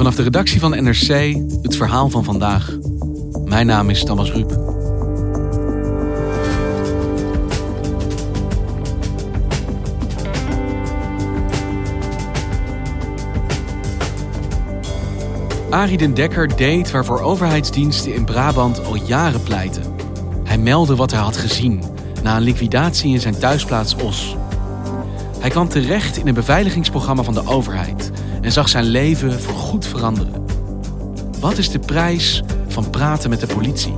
Vanaf de redactie van NRC het verhaal van vandaag. Mijn naam is Thomas Ruip. Arie den Dekker deed waarvoor overheidsdiensten in Brabant al jaren pleiten. Hij meldde wat hij had gezien na een liquidatie in zijn thuisplaats Os. Hij kwam terecht in een beveiligingsprogramma van de overheid en zag zijn leven voorgoed veranderen. Wat is de prijs van praten met de politie?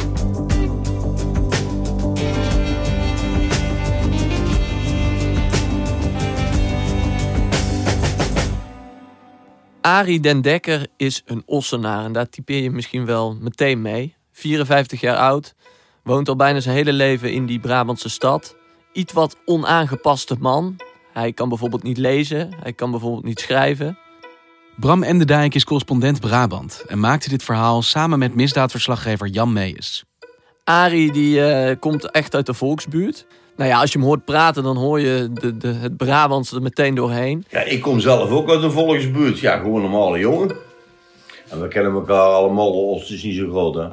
Arie den Dekker is een Ossenaar en daar typeer je misschien wel meteen mee. 54 jaar oud, woont al bijna zijn hele leven in die Brabantse stad. Iets wat onaangepaste man. Hij kan bijvoorbeeld niet lezen, hij kan bijvoorbeeld niet schrijven. Bram Enderdijk is correspondent Brabant en maakte dit verhaal samen met misdaadverslaggever Jan Meijers. Arie die eh, komt echt uit de volksbuurt. Nou ja, als je hem hoort praten, dan hoor je de, de, het Brabantse er meteen doorheen. Ja, ik kom zelf ook uit een volksbuurt. Ja, gewoon een normale jongen. En we kennen elkaar allemaal, Oost is niet zo groot, hè.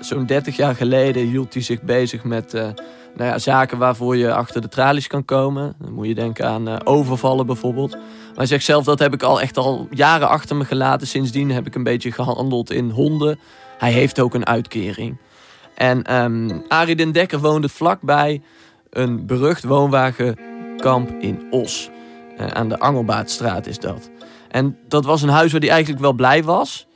Zo'n 30 jaar geleden hield hij zich bezig met eh, nou ja, zaken waarvoor je achter de tralies kan komen. Dan moet je denken aan eh, overvallen bijvoorbeeld. Maar hij zegt zelf, dat heb ik al echt al jaren achter me gelaten. Sindsdien heb ik een beetje gehandeld in honden. Hij heeft ook een uitkering. En um, Arie Dekker woonde vlakbij een berucht woonwagenkamp in Os. Uh, aan de Angelbaardstraat is dat. En dat was een huis waar hij eigenlijk wel blij was.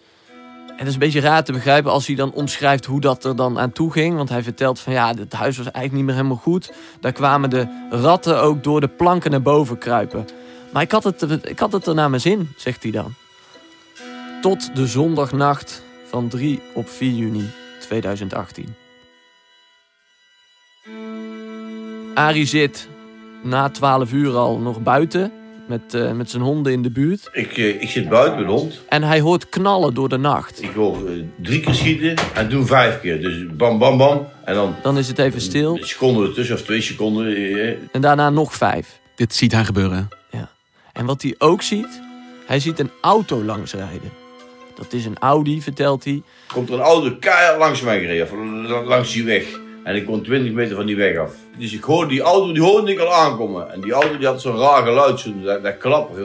En dat is een beetje raar te begrijpen als hij dan omschrijft hoe dat er dan aan toe ging. Want hij vertelt van ja, het huis was eigenlijk niet meer helemaal goed. Daar kwamen de ratten ook door de planken naar boven kruipen. Maar ik had het, ik had het er naar mijn zin, zegt hij dan. Tot de zondagnacht van 3 op 4 juni 2018. Arie zit na 12 uur al nog buiten met, uh, met zijn honden in de buurt. Ik, uh, ik zit buiten met hond. En hij hoort knallen door de nacht. Ik hoor uh, drie keer schieten en doe vijf keer. Dus bam, bam, bam. En dan, dan is het even stil. Een seconde ertussen of twee seconden. En daarna nog vijf. Dit ziet hij gebeuren. Ja. En wat hij ook ziet, hij ziet een auto langsrijden. Dat is een Audi, vertelt hij. Komt er een auto keihard langs mij gereden, langs die weg. En ik kon 20 meter van die weg af. Dus ik hoorde die auto, die hoorde ik al aankomen. En die auto die had zo'n raar geluid, zo, dat, dat klap.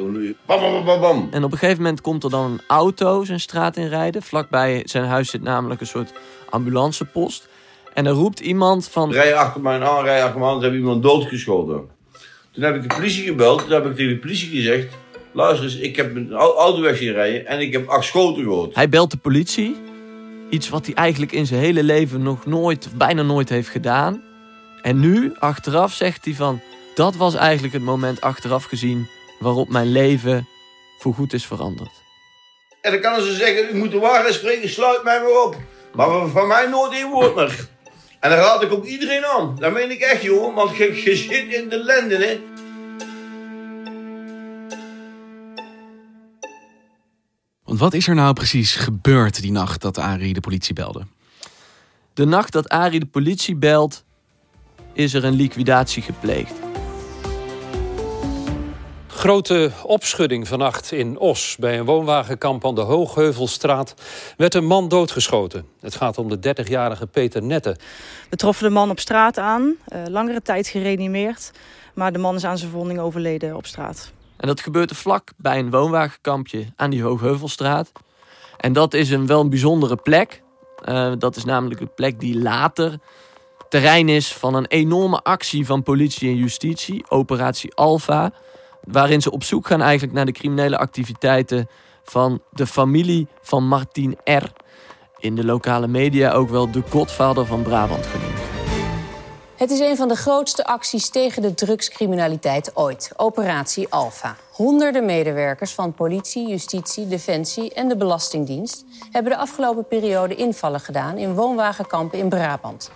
Bam, bam, bam, bam. En op een gegeven moment komt er dan een auto zijn straat in rijden. Vlakbij zijn huis zit namelijk een soort ambulancepost. En er roept iemand van... Rij achter mij aan, rij achter mij aan. Ze hebben iemand doodgeschoten. Toen heb ik de politie gebeld. Toen heb ik tegen de politie gezegd... Luister eens, ik heb een auto weg zien rijden en ik heb acht schoten gehoord. Hij belt de politie. Iets wat hij eigenlijk in zijn hele leven nog nooit, bijna nooit heeft gedaan. En nu, achteraf, zegt hij van... Dat was eigenlijk het moment achteraf gezien waarop mijn leven voorgoed is veranderd. En dan kan ze zeggen, u moet de waarheid spreken, sluit mij maar op. Maar van mij nooit één woord meer. En dan raad ik ook iedereen aan. Dat meen ik echt, jongen. Want je, je zit in de lenden, hè. Want wat is er nou precies gebeurd die nacht dat Arie de politie belde? De nacht dat Arie de politie belt, is er een liquidatie gepleegd. Grote opschudding vannacht in Os. Bij een woonwagenkamp aan de Hoogheuvelstraat werd een man doodgeschoten. Het gaat om de 30-jarige Peter Nette. We troffen de man op straat aan, uh, langere tijd gereanimeerd. Maar de man is aan zijn verwonding overleden op straat. En dat gebeurde vlak bij een woonwagenkampje aan die Hoogheuvelstraat. En dat is een wel een bijzondere plek. Uh, dat is namelijk een plek die later terrein is van een enorme actie van politie en justitie, Operatie Alpha. Waarin ze op zoek gaan eigenlijk naar de criminele activiteiten van de familie van Martin R. In de lokale media ook wel de godvader van Brabant genoemd. Het is een van de grootste acties tegen de drugscriminaliteit ooit. Operatie Alpha. Honderden medewerkers van politie, justitie, defensie en de Belastingdienst hebben de afgelopen periode invallen gedaan in woonwagenkampen in Brabant.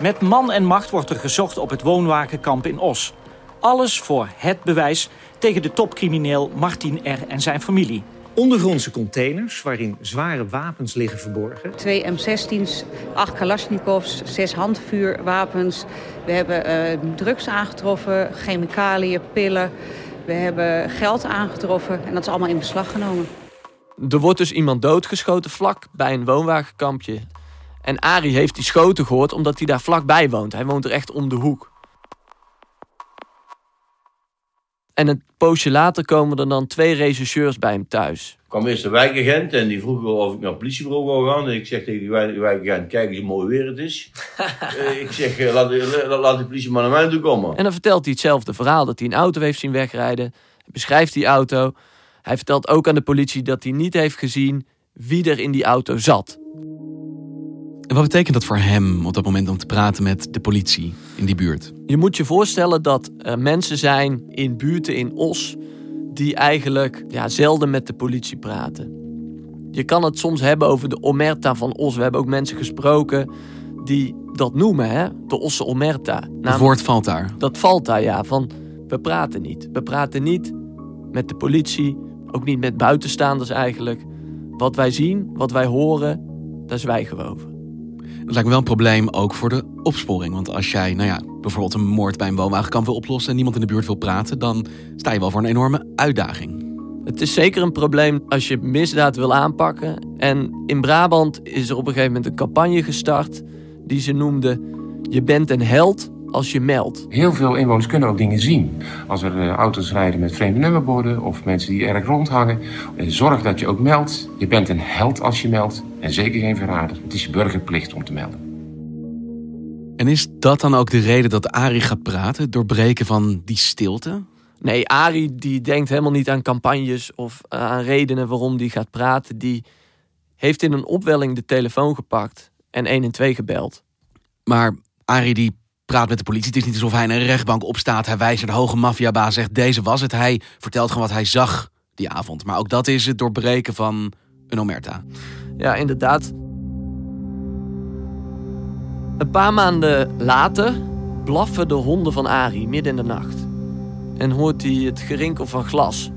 Met man en macht wordt er gezocht op het woonwagenkamp in Os. Alles voor het bewijs tegen de topcrimineel Martin R. en zijn familie. Ondergrondse containers waarin zware wapens liggen verborgen. Twee M16's, acht Kalashnikovs, zes handvuurwapens. We hebben uh, drugs aangetroffen, chemicaliën, pillen. We hebben geld aangetroffen en dat is allemaal in beslag genomen. Er wordt dus iemand doodgeschoten vlak bij een woonwagenkampje. En Arie heeft die schoten gehoord omdat hij daar vlakbij woont. Hij woont er echt om de hoek. En een poosje later komen er dan twee rechercheurs bij hem thuis. Er kwam eerst een wijkagent en die vroeg of ik naar het politiebureau wil gaan. En ik zeg tegen die wijkagent, kijk eens hoe mooi weer het is. Eh, ik zeg, eh, laat, laat de politie maar naar mij toe komen. En dan vertelt hij hetzelfde verhaal, dat hij een auto heeft zien wegrijden. Hij beschrijft die auto. Hij vertelt ook aan de politie dat hij niet heeft gezien wie er in die auto zat. En wat betekent dat voor hem op dat moment om te praten met de politie in die buurt? Je moet je voorstellen dat er mensen zijn in buurten in Os die eigenlijk ja, zelden met de politie praten. Je kan het soms hebben over de omerta van Os. We hebben ook mensen gesproken die dat noemen, hè? de Osse omerta. Het woord valt daar. Dat valt daar, ja. Van we praten niet. We praten niet met de politie, ook niet met buitenstaanders eigenlijk. Wat wij zien, wat wij horen, daar zwijgen we over. Dat lijkt me wel een probleem ook voor de opsporing. Want als jij, nou ja, bijvoorbeeld een moord bij een woonwagenkamp wil oplossen en niemand in de buurt wil praten, dan sta je wel voor een enorme uitdaging. Het is zeker een probleem als je misdaad wil aanpakken. En in Brabant is er op een gegeven moment een campagne gestart die ze noemde: Je bent een held als je meldt. Heel veel inwoners kunnen ook dingen zien. Als er uh, auto's rijden met vreemde nummerborden of mensen die erg rondhangen. Uh, zorg dat je ook meldt. Je bent een held als je meldt en zeker geen verrader. Het is burgerplicht om te melden. En is dat dan ook de reden dat Arie gaat praten? Doorbreken van die stilte? Nee, Arie die denkt helemaal niet aan campagnes of eh, aan redenen waarom die gaat praten. Die heeft in een opwelling de telefoon gepakt en 112 gebeld. Maar Arie die praat met de politie. Het is niet alsof hij in een rechtbank opstaat. Hij wijst naar de hoge maffiabaas, zegt deze was het. Hij vertelt gewoon wat hij zag die avond. Maar ook dat is het doorbreken van een omerta. Ja, inderdaad. Een paar maanden later blaffen de honden van Ari midden in de nacht. En hoort hij het gerinkel van glas.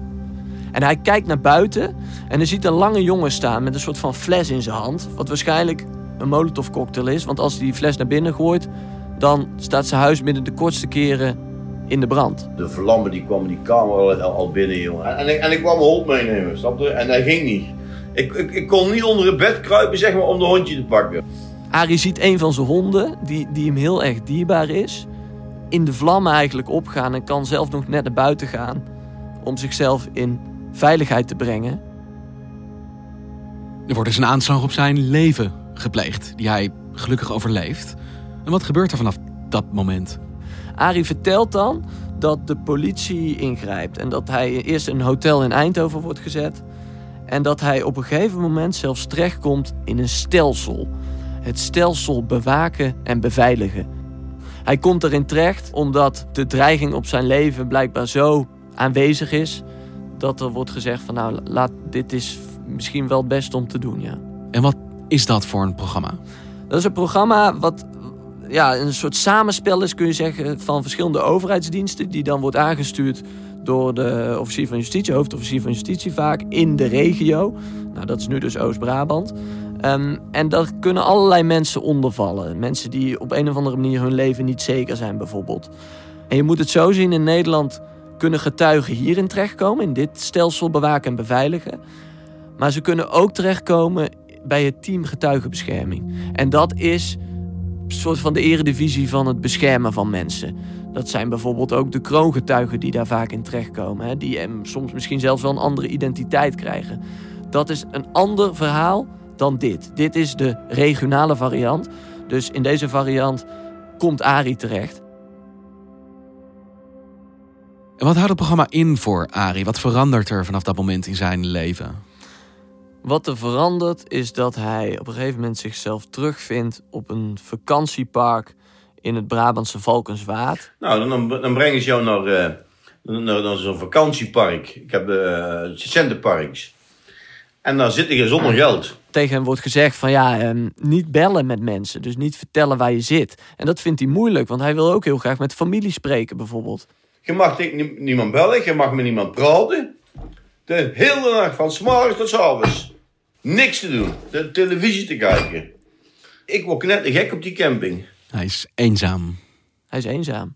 En hij kijkt naar buiten en hij ziet een lange jongen staan met een soort van fles in zijn hand. Wat waarschijnlijk een molotov cocktail is. Want als hij die fles naar binnen gooit, dan staat zijn huis binnen de kortste keren in de brand. De vlammen die kwamen die kamer al, binnen, jongen. En, ik, en ik kwam mijn hond meenemen, snap je? En dat ging niet. Ik, ik, ik kon niet onder het bed kruipen, zeg maar, om de hondje te pakken. Arie ziet een van zijn honden, die, die hem heel erg dierbaar is, in de vlammen eigenlijk opgaan en kan zelf nog net naar buiten gaan om zichzelf in veiligheid te brengen. Er wordt dus een aanslag op zijn leven gepleegd, die hij gelukkig overleeft. En wat gebeurt er vanaf dat moment? Arie vertelt dan dat de politie ingrijpt en dat hij eerst in een hotel in Eindhoven wordt gezet. En dat hij op een gegeven moment zelfs terechtkomt in een stelsel. Het stelsel bewaken en beveiligen. Hij komt erin terecht omdat de dreiging op zijn leven blijkbaar zo aanwezig is dat er wordt gezegd van nou, laat, dit is misschien wel het beste om te doen, ja. En wat is dat voor een programma? Dat is een programma wat ja, een soort samenspel is, kun je zeggen, van verschillende overheidsdiensten. Die dan wordt aangestuurd door de officier van justitie, hoofdofficier van justitie vaak, in de regio. Nou, dat is nu dus Oost-Brabant. Um, en daar kunnen allerlei mensen onder vallen. Mensen die op een of andere manier hun leven niet zeker zijn, bijvoorbeeld. En je moet het zo zien, in Nederland kunnen getuigen hierin terechtkomen, in dit stelsel bewaken en beveiligen. Maar ze kunnen ook terechtkomen bij het team getuigenbescherming. En dat is een soort van de eredivisie van het beschermen van mensen. Dat zijn bijvoorbeeld ook de kroongetuigen die daar vaak in terechtkomen. Hè, die hem soms misschien zelfs wel een andere identiteit krijgen. Dat is een ander verhaal dan dit. Dit is de regionale variant. Dus in deze variant komt Ari terecht. En wat houdt het programma in voor Ari? Wat verandert er vanaf dat moment in zijn leven? Wat er verandert is dat hij op een gegeven moment zichzelf terugvindt op een vakantiepark in het Brabantse Valkenswaard. Nou, dan, dan brengen ze jou naar, uh, naar, naar zo'n vakantiepark. Ik heb uh, centenparks. En daar zit je zonder geld. Tegen hem wordt gezegd van ja, um, niet bellen met mensen. Dus niet vertellen waar je zit. En dat vindt hij moeilijk, want hij wil ook heel graag met familie spreken bijvoorbeeld. Je mag tegen niemand bellen, je mag met niemand praten. De hele nacht, van s'morgens tot s'avonds. Niks te doen. De televisie te kijken. Ik word net gek op die camping. Hij is eenzaam. Hij is eenzaam.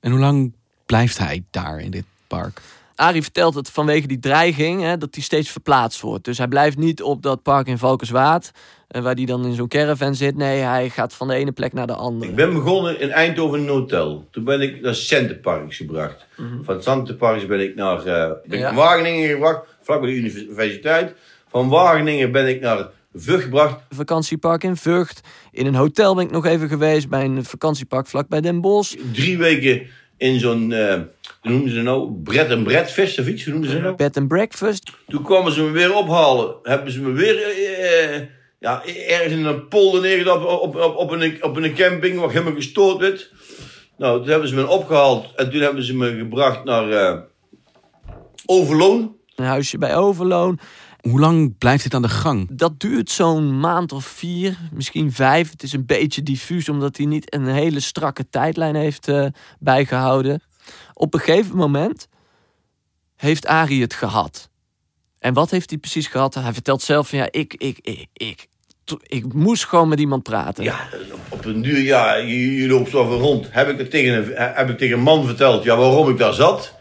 En hoe lang blijft hij daar in dit park? Arie vertelt het vanwege die dreiging, hè, dat hij steeds verplaatst wordt. Dus hij blijft niet op dat park in Valkenswaard, eh, waar hij dan in zo'n caravan zit. Nee, hij gaat van de ene plek naar de andere. Ik ben begonnen in Eindhoven in een hotel. Toen ben ik naar Centenparks gebracht. Mhm. Van Centenparks ben ik naar, uh, ben ik naar Wageningen gebracht, vlak bij de universiteit. Van Wageningen ben ik naar Vught gebracht. Vakantiepark in Vught. In een hotel ben ik nog even geweest bij een vakantiepark vlak bij Den Bosch. Drie weken in zo'n, uh, hoe noemen ze nou? Bred and breakfast of iets, hoe noemen ze nou? Bed and breakfast. Toen kwamen ze me weer ophalen. Hebben ze me weer uh, ja, ergens in een polder neergedaan op, op, op, een, op een camping waar helemaal gestoord werd. Nou, toen hebben ze me opgehaald en toen hebben ze me gebracht naar uh, Overloon. Een huisje bij Overloon. Hoe lang blijft dit aan de gang? Dat duurt zo'n maand of vier, misschien vijf. Het is een beetje diffuus, omdat hij niet een hele strakke tijdlijn heeft uh, bijgehouden. Op een gegeven moment heeft Arie het gehad. En wat heeft hij precies gehad? Hij vertelt zelf van ja, ik, ik, ik, ik, ik moest gewoon met iemand praten. Ja, op een duur, ja, je, je loopt zo rond. Heb ik, het tegen een, heb ik tegen een man verteld ja, waarom ik daar zat?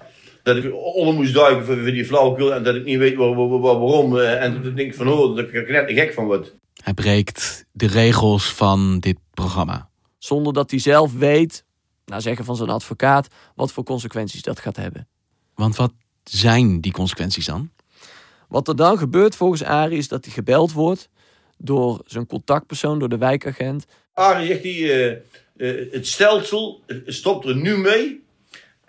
Dat ik onder moest duiken voor, voor die flauwekul en dat ik niet weet waar, waar, waar, waarom. En toen denk ik van, oh, dat ik er net gek van word. Hij breekt de regels van dit programma. Zonder dat hij zelf weet, nou zeggen van zijn advocaat, wat voor consequenties dat gaat hebben. Want wat zijn die consequenties dan? Wat er dan gebeurt volgens Arie is dat hij gebeld wordt door zijn contactpersoon, door de wijkagent. Arie zegt hij, uh, uh, het stelsel stopt er nu mee.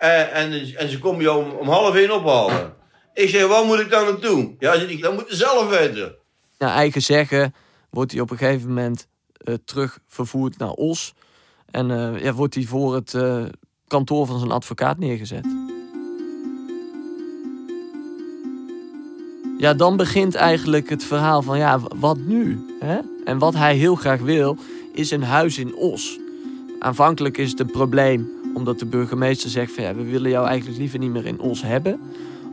Uh, en, en ze komen jou om, om half één ophalen. Ik zeg, wat moet ik dan naartoe? Ja, ik, dat moet je zelf weten. Naar eigen zeggen wordt hij op een gegeven moment terug vervoerd naar Os. En ja, wordt hij voor het kantoor van zijn advocaat neergezet. Ja, dan begint eigenlijk het verhaal van ja, wat nu? Hè? En wat hij heel graag wil, is een huis in Os. Aanvankelijk is het een probleem omdat de burgemeester zegt van ja, we willen jou eigenlijk liever niet meer in Os hebben.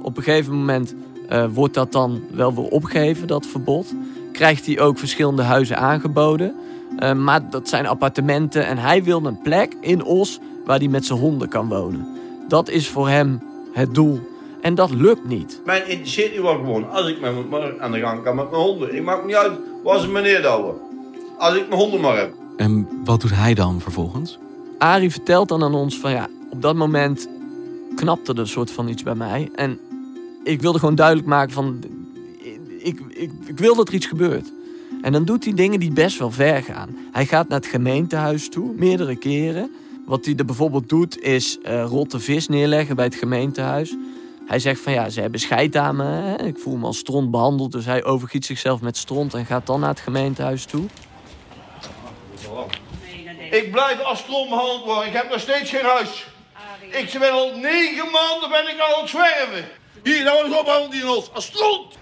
Op een gegeven moment uh, wordt dat dan wel weer opgegeven, dat verbod. Krijgt hij ook verschillende huizen aangeboden. Uh, maar dat zijn appartementen en hij wil een plek in Os waar hij met zijn honden kan wonen. Dat is voor hem het doel. En dat lukt niet. Mijn interesseert niet wel gewoon. Als ik met me aan de gang kan met mijn honden. Ik maak niet uit waar ze me neerdouwen. Als ik mijn honden maar heb. En wat doet hij dan vervolgens? Arie vertelt dan aan ons van ja, op dat moment knapte er een soort van iets bij mij. En ik wilde gewoon duidelijk maken van, ik, ik, ik wil dat er iets gebeurt. En dan doet hij dingen die best wel ver gaan. Hij gaat naar het gemeentehuis toe, meerdere keren. Wat hij er bijvoorbeeld doet, is uh, rotte vis neerleggen bij het gemeentehuis. Hij zegt van ja, ze hebben scheid aan me. Ik voel me als stront behandeld. Dus hij overgiet zichzelf met stront en gaat dan naar het gemeentehuis toe. Ik blijf als stront behandeld worden. Ik heb nog steeds geen huis. Ik ben al negen maanden ben ik al aan het zwerven. Hier, nou eens ophouden die ons. Als stront.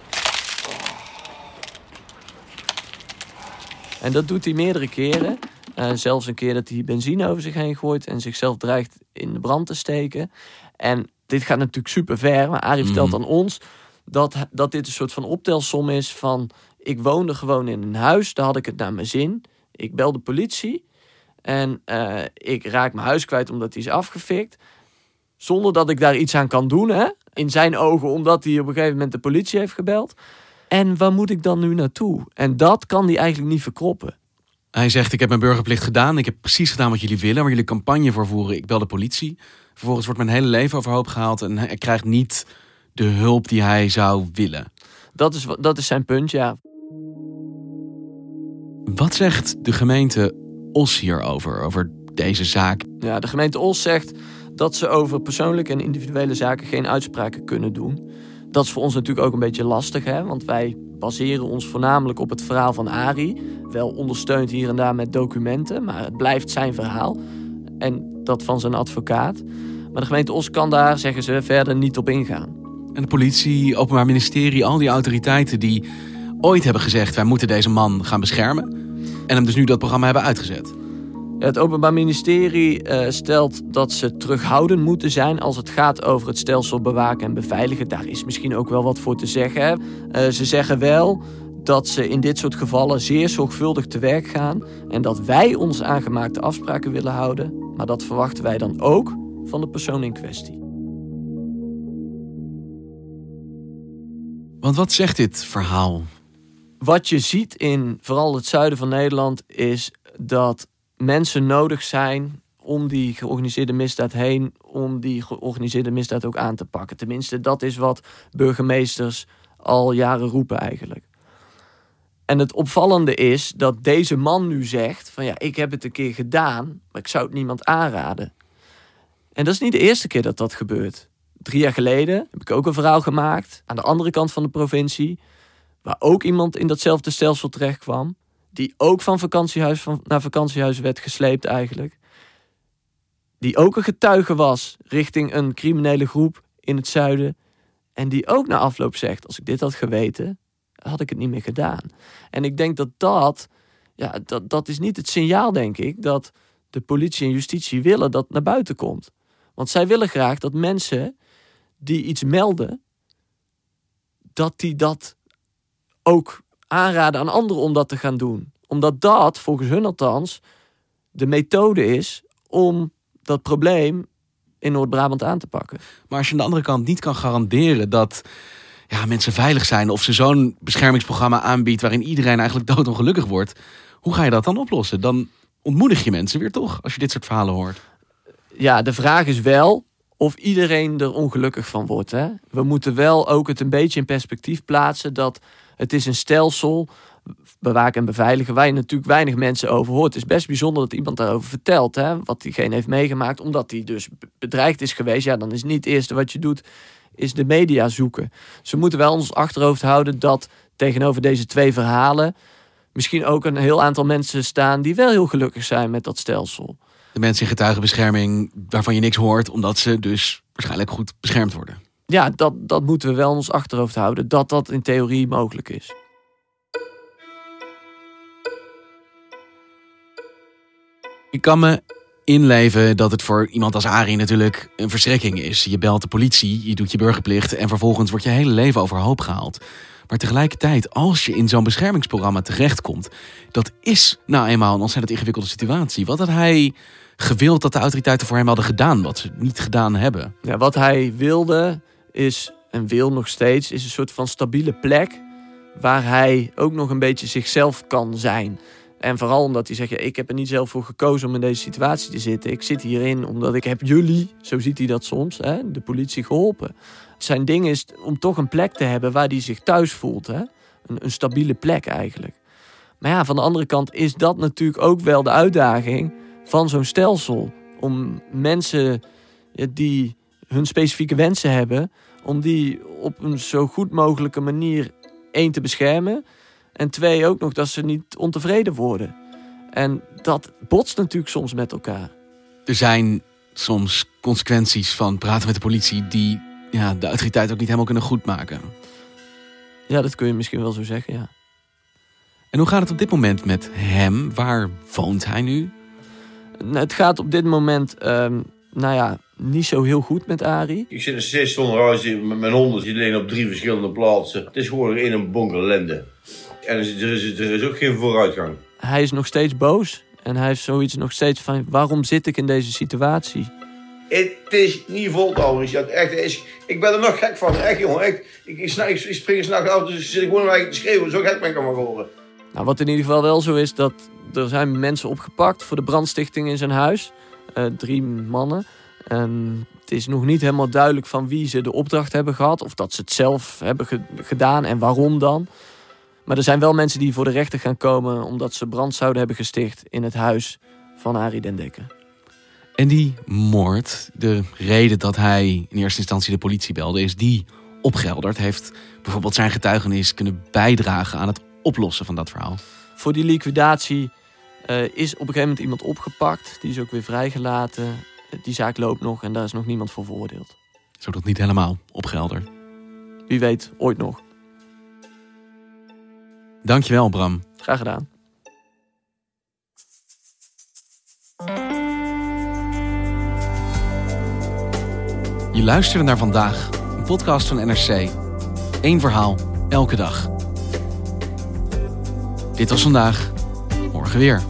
En dat doet hij meerdere keren. Uh, zelfs een keer dat hij benzine over zich heen gooit en zichzelf dreigt in de brand te steken. En dit gaat natuurlijk super ver. Maar Arie vertelt aan ons dat, dat dit een soort van optelsom is van... Ik woonde gewoon in een huis, daar had ik het naar mijn zin. Ik bel de politie en uh, ik raak mijn huis kwijt omdat hij is afgefikt. Zonder dat ik daar iets aan kan doen, hè? in zijn ogen, omdat hij op een gegeven moment de politie heeft gebeld. En waar moet ik dan nu naartoe? En dat kan hij eigenlijk niet verkroppen. Hij zegt, ik heb mijn burgerplicht gedaan. Ik heb precies gedaan wat jullie willen, waar jullie campagne voor voeren. Ik bel de politie. Vervolgens wordt mijn hele leven overhoop gehaald en hij krijgt niet de hulp die hij zou willen. Dat is, dat is zijn punt, ja. Wat zegt de gemeente Os hierover, over deze zaak? Ja, de gemeente Os zegt dat ze over persoonlijke en individuele zaken geen uitspraken kunnen doen. Dat is voor ons natuurlijk ook een beetje lastig, hè? want wij baseren ons voornamelijk op het verhaal van Ari. wel ondersteund hier en daar met documenten, maar het blijft zijn verhaal. En dat van zijn advocaat. Maar de gemeente Os kan daar, zeggen ze, verder niet op ingaan. En de politie, openbaar ministerie, al die autoriteiten die ooit hebben gezegd... wij moeten deze man gaan beschermen. En hem dus nu dat programma hebben uitgezet. Het Openbaar Ministerie uh, stelt dat ze terughoudend moeten zijn als het gaat over het stelsel bewaken en beveiligen. Daar is misschien ook wel wat voor te zeggen. Uh, ze zeggen wel dat ze in dit soort gevallen zeer zorgvuldig te werk gaan en dat wij ons aangemaakte afspraken willen houden. Maar dat verwachten wij dan ook van de persoon in kwestie. Want wat zegt dit verhaal? Wat je ziet in vooral het zuiden van Nederland is dat mensen nodig zijn om die georganiseerde misdaad heen, om die georganiseerde misdaad ook aan te pakken. Tenminste, dat is wat burgemeesters al jaren roepen eigenlijk. En het opvallende is dat deze man nu zegt: van ja, ik heb het een keer gedaan, maar ik zou het niemand aanraden. En dat is niet de eerste keer dat dat gebeurt. Drie jaar geleden heb ik ook een verhaal gemaakt aan de andere kant van de provincie, waar ook iemand in datzelfde stelsel terecht kwam die ook van vakantiehuis van, naar vakantiehuis werd gesleept eigenlijk. Die ook een getuige was richting een criminele groep in het zuiden. En die ook na afloop zegt, als ik dit had geweten, had ik het niet meer gedaan. En ik denk dat dat, ja, dat, dat is niet het signaal, denk ik, dat de politie en justitie willen dat naar buiten komt. Want zij willen graag dat mensen die iets melden, dat die dat ook aanraden aan anderen om dat te gaan doen. Omdat dat, volgens hun althans, de methode is om dat probleem in Noord-Brabant aan te pakken. Maar als je aan de andere kant niet kan garanderen dat ja, mensen veilig zijn of ze zo'n beschermingsprogramma aanbiedt waarin iedereen eigenlijk doodongelukkig wordt, hoe ga je dat dan oplossen? Dan ontmoedig je mensen weer toch als je dit soort verhalen hoort. Ja, de vraag is wel of iedereen er ongelukkig van wordt. Hè? We moeten wel ook het een beetje in perspectief plaatsen dat het is een stelsel, bewaken en beveiligen, waar je natuurlijk weinig mensen over hoort. Het is best bijzonder dat iemand daarover vertelt, hè, wat diegene heeft meegemaakt, omdat hij dus bedreigd is geweest. Ja, dan is niet het eerste wat je doet, is de media zoeken. Ze moeten wel ons achterhoofd houden dat tegenover deze twee verhalen misschien ook een heel aantal mensen staan die wel heel gelukkig zijn met dat stelsel. De mensen in getuigenbescherming waarvan je niks hoort, omdat ze dus waarschijnlijk goed beschermd worden ja, dat, dat moeten we wel in ons achterhoofd houden. Dat dat in theorie mogelijk is. Ik kan me inleven dat het voor iemand als Arie natuurlijk een verschrikking is. Je belt de politie, je doet je burgerplicht en vervolgens wordt je hele leven overhoop gehaald. Maar tegelijkertijd, als je in zo'n beschermingsprogramma terechtkomt, dat is nou eenmaal een ontzettend ingewikkelde situatie. Wat had hij gewild dat de autoriteiten voor hem hadden gedaan, wat ze niet gedaan hebben? Ja, wat hij wilde, is en wil nog steeds, is een soort van stabiele plek waar hij ook nog een beetje zichzelf kan zijn. En vooral omdat hij zegt, ja, ik heb er niet zelf voor gekozen om in deze situatie te zitten. Ik zit hierin omdat ik heb jullie, zo ziet hij dat soms, hè, de politie geholpen. Zijn ding is om toch een plek te hebben waar hij zich thuis voelt. Hè? Een, een stabiele plek eigenlijk. Maar ja, van de andere kant is dat natuurlijk ook wel de uitdaging van zo'n stelsel. Om mensen die hun specifieke wensen hebben, om die op een zo goed mogelijke manier één te beschermen. En twee ook nog dat ze niet ontevreden worden. En dat botst natuurlijk soms met elkaar. Er zijn soms consequenties van praten met de politie die ja, de autoriteit ook niet helemaal kunnen goedmaken. Ja, dat kun je misschien wel zo zeggen, ja. En hoe gaat het op dit moment met hem? Waar woont hij nu? Het gaat op dit moment, um, nou ja, niet zo heel goed met Ari. Ik zit er steeds zonder huis met mijn honden. Die liggen op drie verschillende plaatsen. Het is gewoon in een bonker ellende. En er is, er is ook geen vooruitgang. Hij is nog steeds boos. En hij heeft zoiets nog steeds van... waarom zit ik in deze situatie? Het is niet vol Richard. Echt, is, ik ben er nog gek van. Echt, jongen. Echt, ik, ik, ik, ik spring s'nachts uit, dus zit ik gewoon te schreeuwen. Zo gek ben ik allemaal geworden. Nou, wat in ieder geval wel zo is, dat er zijn mensen opgepakt voor de brandstichting in zijn huis. Uh, drie mannen. Um, het is nog niet helemaal duidelijk van wie ze de opdracht hebben gehad. Of dat ze het zelf hebben gedaan en waarom dan. Maar er zijn wel mensen die voor de rechter gaan komen... omdat ze brand zouden hebben gesticht in het huis van Arie den Dekker. En die moord, de reden dat hij in eerste instantie de politie belde... is die opgelderd. Heeft bijvoorbeeld zijn getuigenis kunnen bijdragen aan het oplossen van dat verhaal? voor die liquidatie eh, is op een gegeven moment iemand opgepakt. Die is ook weer vrijgelaten. Die zaak loopt nog en daar is nog niemand voor veroordeeld. Zodat niet helemaal opgehelderd. Wie weet, ooit nog. Dankjewel, Bram. Graag gedaan. Je luisterde naar vandaag, een podcast van NRC. Eén verhaal, elke dag. Dit was vandaag, morgen weer.